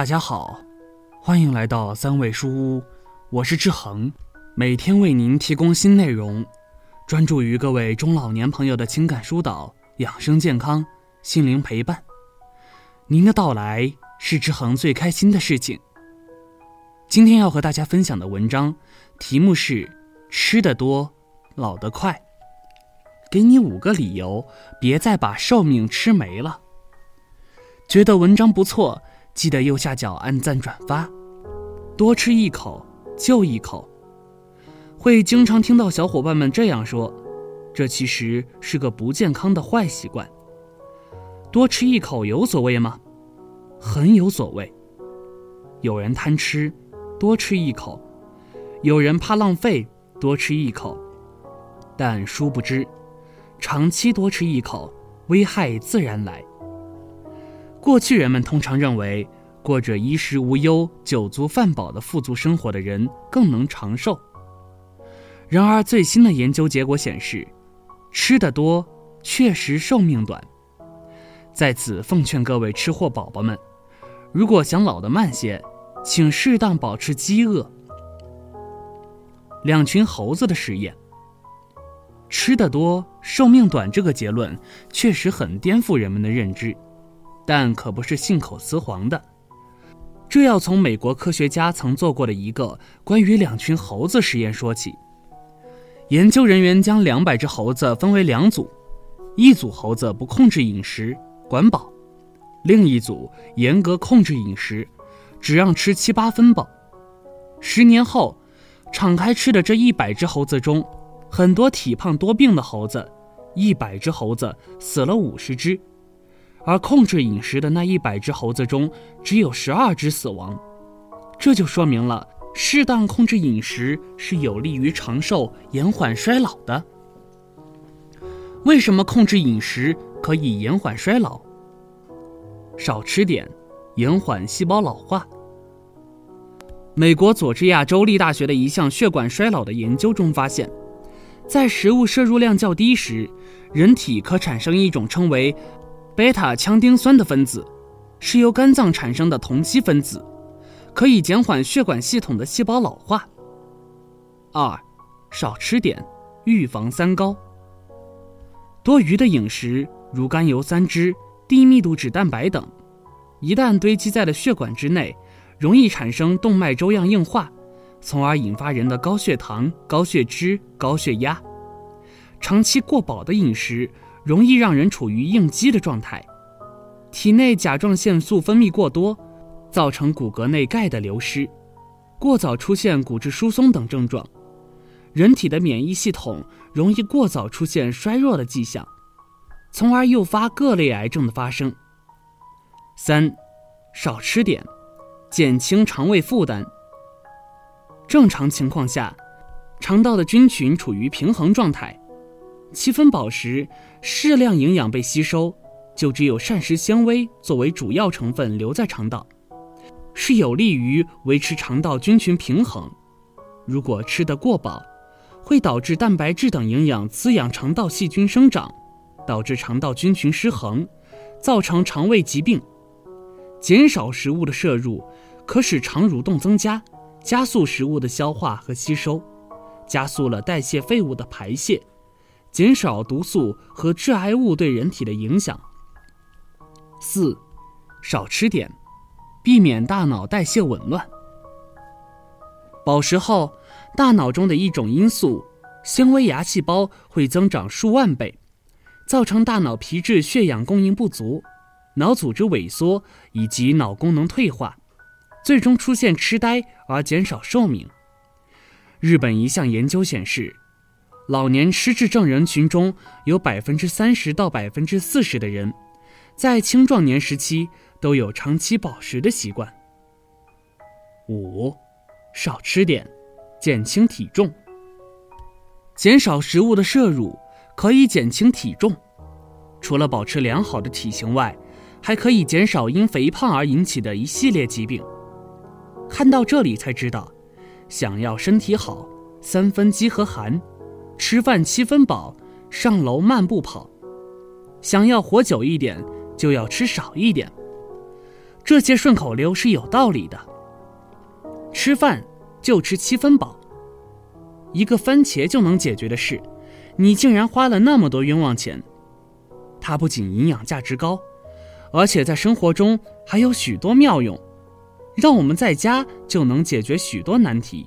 大家好，欢迎来到三味书屋，我是志恒，每天为您提供新内容，专注于各位中老年朋友的情感疏导、养生健康、心灵陪伴。您的到来是志恒最开心的事情。今天要和大家分享的文章题目是“吃得多，老得快”，给你五个理由，别再把寿命吃没了。觉得文章不错，记得右下角按赞转发。多吃一口就一口。会经常听到小伙伴们这样说，这其实是个不健康的坏习惯。多吃一口有所谓吗？很有所谓。有人贪吃，多吃一口；有人怕浪费，多吃一口。但殊不知，长期多吃一口，危害自然来。过去人们通常认为，过着衣食无忧、酒足饭饱的富足生活的人更能长寿。然而，最新的研究结果显示，吃得多确实寿命短。在此奉劝各位吃货宝宝们，如果想老得慢些，请适当保持饥饿。两群猴子的实验，吃得多寿命短这个结论确实很颠覆人们的认知。但可不是信口雌黄的，这要从美国科学家曾做过的一个关于两群猴子实验说起。研究人员将两百只猴子分为两组，一组猴子不控制饮食，管饱；另一组严格控制饮食，只让吃七八分饱。十年后，敞开吃的这一百只猴子中，很多体胖多病的猴子，一百只猴子死了五十只。而控制饮食的那一百只猴子中，只有十二只死亡，这就说明了适当控制饮食是有利于长寿、延缓衰老的。为什么控制饮食可以延缓衰老？少吃点，延缓细胞老化。美国佐治亚州立大学的一项血管衰老的研究中发现，在食物摄入量较低时，人体可产生一种称为。贝塔羟丁酸的分子是由肝脏产生的同基分子，可以减缓血管系统的细胞老化。二，少吃点，预防三高。多余的饮食如甘油三酯、低密度脂蛋白等，一旦堆积在了血管之内，容易产生动脉粥样硬化，从而引发人的高血糖、高血脂、高血压。长期过饱的饮食。容易让人处于应激的状态，体内甲状腺素分泌过多，造成骨骼内钙的流失，过早出现骨质疏松等症状，人体的免疫系统容易过早出现衰弱的迹象，从而诱发各类癌症的发生。三，少吃点，减轻肠胃负担。正常情况下，肠道的菌群处于平衡状态。七分饱时，适量营养被吸收，就只有膳食纤维作为主要成分留在肠道，是有利于维持肠道菌群平衡。如果吃得过饱，会导致蛋白质等营养滋养肠道细菌生长，导致肠道菌群失衡，造成肠胃疾病。减少食物的摄入，可使肠蠕动增加，加速食物的消化和吸收，加速了代谢废物的排泄。减少毒素和致癌物对人体的影响。四，少吃点，避免大脑代谢紊乱。饱食后，大脑中的一种因素——纤维芽细胞会增长数万倍，造成大脑皮质血氧供应不足，脑组织萎缩以及脑功能退化，最终出现痴呆而减少寿命。日本一项研究显示。老年失智症人群中有百分之三十到百分之四十的人，在青壮年时期都有长期饱食的习惯。五，少吃点，减轻体重。减少食物的摄入可以减轻体重，除了保持良好的体型外，还可以减少因肥胖而引起的一系列疾病。看到这里才知道，想要身体好，三分饥和寒。吃饭七分饱，上楼慢步跑。想要活久一点，就要吃少一点。这些顺口溜是有道理的。吃饭就吃七分饱，一个番茄就能解决的事，你竟然花了那么多冤枉钱。它不仅营养价值高，而且在生活中还有许多妙用，让我们在家就能解决许多难题。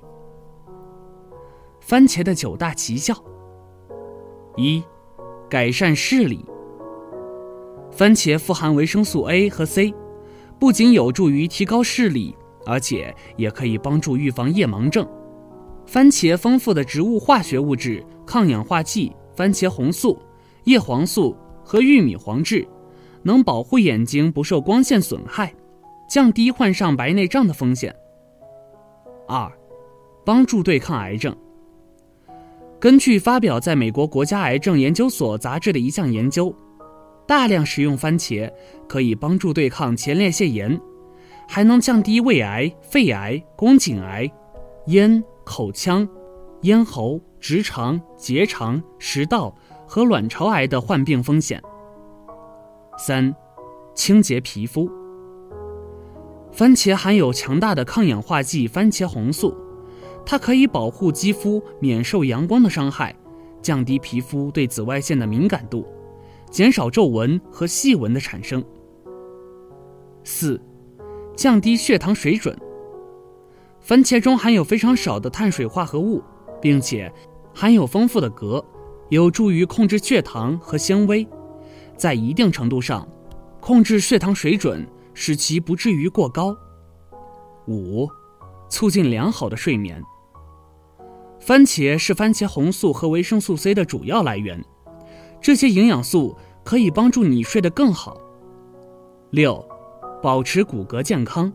番茄的九大奇效：一、改善视力。番茄富含维生素 A 和 C，不仅有助于提高视力，而且也可以帮助预防夜盲症。番茄丰富的植物化学物质抗氧化剂番茄红素、叶黄素和玉米黄质，能保护眼睛不受光线损害，降低患上白内障的风险。二、帮助对抗癌症。根据发表在美国国家癌症研究所杂志的一项研究。大量食用番茄可以帮助对抗前列腺炎，还能降低胃癌、肺癌、宫颈癌、咽、口腔、咽喉、直肠、结肠、食道和卵巢癌的患病风险。三、清洁皮肤。番茄含有强大的抗氧化剂番茄红素，它可以保护肌肤免受阳光的伤害，降低皮肤对紫外线的敏感度。减少皱纹和细纹的产生。四、降低血糖水准。番茄中含有非常少的碳水化合物，并且含有丰富的镉，有助于控制血糖和纤维，在一定程度上控制血糖水准，使其不至于过高。五、促进良好的睡眠。番茄是番茄红素和维生素 C 的主要来源。这些营养素可以帮助你睡得更好。六，保持骨骼健康。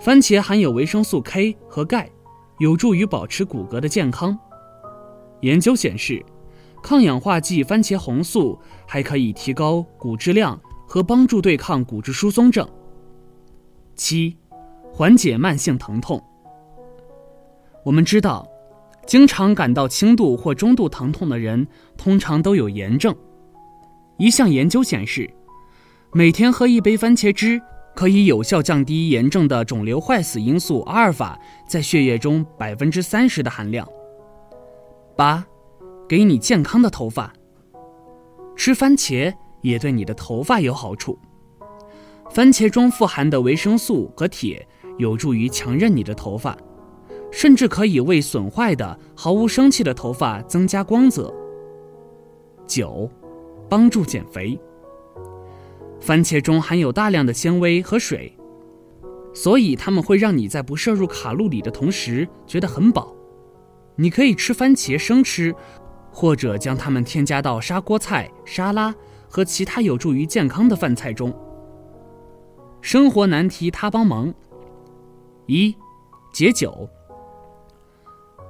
番茄含有维生素 K 和钙，有助于保持骨骼的健康。研究显示，抗氧化剂番茄红素还可以提高骨质量和帮助对抗骨质疏松症。七，缓解慢性疼痛。我们知道。经常感到轻度或中度疼痛的人，通常都有炎症。一项研究显示，每天喝一杯番茄汁可以有效降低炎症的肿瘤坏死因素阿尔法在血液中百分之三十的含量。八，给你健康的头发。吃番茄也对你的头发有好处。番茄中富含的维生素和铁有助于强韧你的头发。甚至可以为损坏的、毫无生气的头发增加光泽。九，帮助减肥。番茄中含有大量的纤维和水，所以它们会让你在不摄入卡路里的同时觉得很饱。你可以吃番茄生吃，或者将它们添加到砂锅菜、沙拉和其他有助于健康的饭菜中。生活难题他帮忙。一，解酒。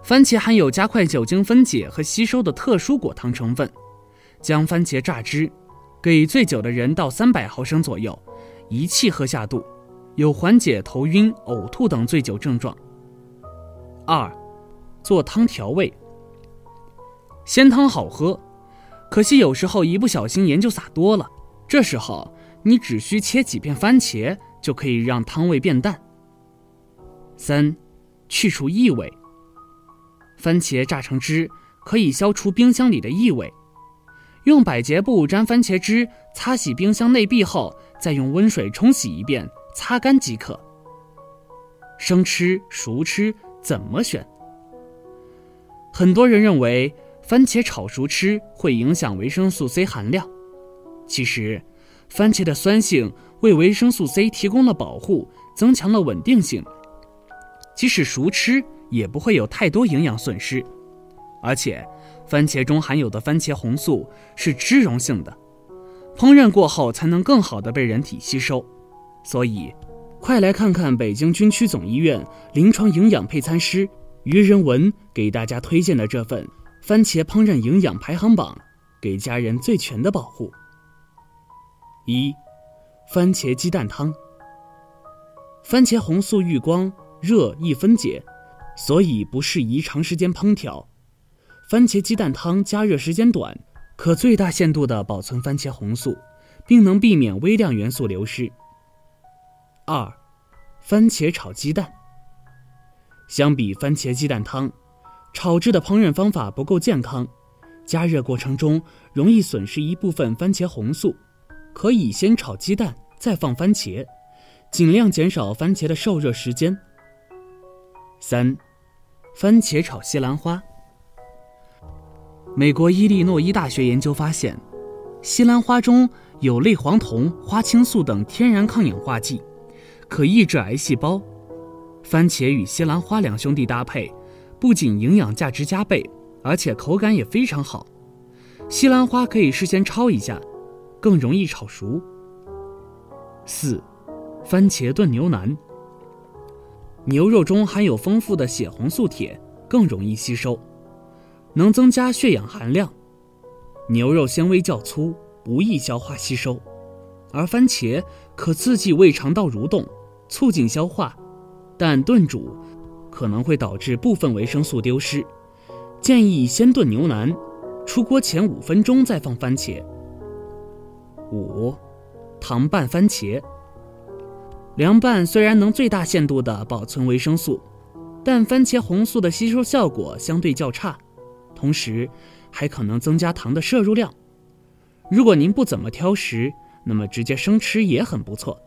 番茄含有加快酒精分解和吸收的特殊果糖成分，将番茄榨汁，给醉酒的人倒三百毫升左右，一气喝下肚，有缓解头晕、呕吐等醉酒症状。二，做汤调味。鲜汤好喝，可惜有时候一不小心盐就撒多了，这时候你只需切几片番茄，就可以让汤味变淡。三，去除异味。番茄榨成汁可以消除冰箱里的异味，用百洁布沾番茄汁擦洗冰箱内壁后，再用温水冲洗一遍，擦干即可。生吃、熟吃怎么选？很多人认为番茄炒熟吃会影响维生素 C 含量，其实，番茄的酸性为维生素 C 提供了保护，增强了稳定性，即使熟吃。也不会有太多营养损失，而且，番茄中含有的番茄红素是脂溶性的，烹饪过后才能更好的被人体吸收。所以，快来看看北京军区总医院临床营养配餐师于仁文给大家推荐的这份番茄烹饪营养排行榜，给家人最全的保护。一，番茄鸡蛋汤。番茄红素遇光热易分解。所以不适宜长时间烹调，番茄鸡蛋汤加热时间短，可最大限度地保存番茄红素，并能避免微量元素流失。二，番茄炒鸡蛋。相比番茄鸡蛋汤，炒制的烹饪方法不够健康，加热过程中容易损失一部分番茄红素，可以先炒鸡蛋再放番茄，尽量减少番茄的受热时间。三，番茄炒西兰花。美国伊利诺伊大学研究发现，西兰花中有类黄酮、花青素等天然抗氧化剂，可抑制癌细胞。番茄与西兰花两兄弟搭配，不仅营养价值加倍，而且口感也非常好。西兰花可以事先焯一下，更容易炒熟。四，番茄炖牛腩。牛肉中含有丰富的血红素铁，更容易吸收。能增加血氧含量，牛肉纤维较粗，不易消化吸收，而番茄可刺激胃肠道蠕动，促进消化，但炖煮可能会导致部分维生素丢失。建议先炖牛腩，出锅前五分钟再放番茄。五，糖拌番茄。凉拌虽然能最大限度地保存维生素，但番茄红素的吸收效果相对较差。同时，还可能增加糖的摄入量。如果您不怎么挑食，那么直接生吃也很不错。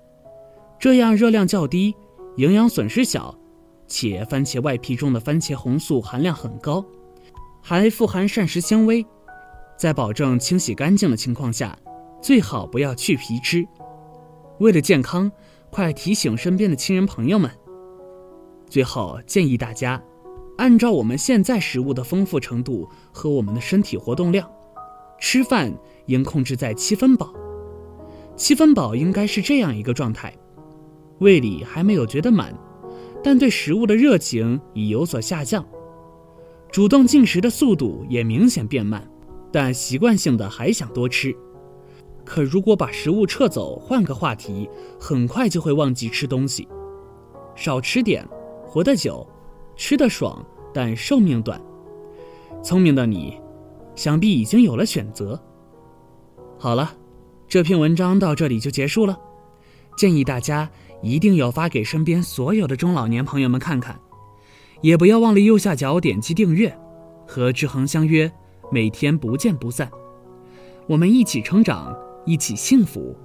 这样热量较低，营养损失小，且番茄外皮中的番茄红素含量很高，还富含膳食纤维。在保证清洗干净的情况下，最好不要去皮吃。为了健康，快提醒身边的亲人朋友们。最后建议大家。按照我们现在食物的丰富程度和我们的身体活动量，吃饭应控制在七分饱。七分饱应该是这样一个状态：胃里还没有觉得满，但对食物的热情已有所下降，主动进食的速度也明显变慢，但习惯性的还想多吃。可如果把食物撤走，换个话题，很快就会忘记吃东西。少吃点，活得久。吃得爽，但寿命短。聪明的你，想必已经有了选择。好了，这篇文章到这里就结束了。建议大家一定要发给身边所有的中老年朋友们看看，也不要忘了右下角点击订阅，和志恒相约，每天不见不散。我们一起成长，一起幸福。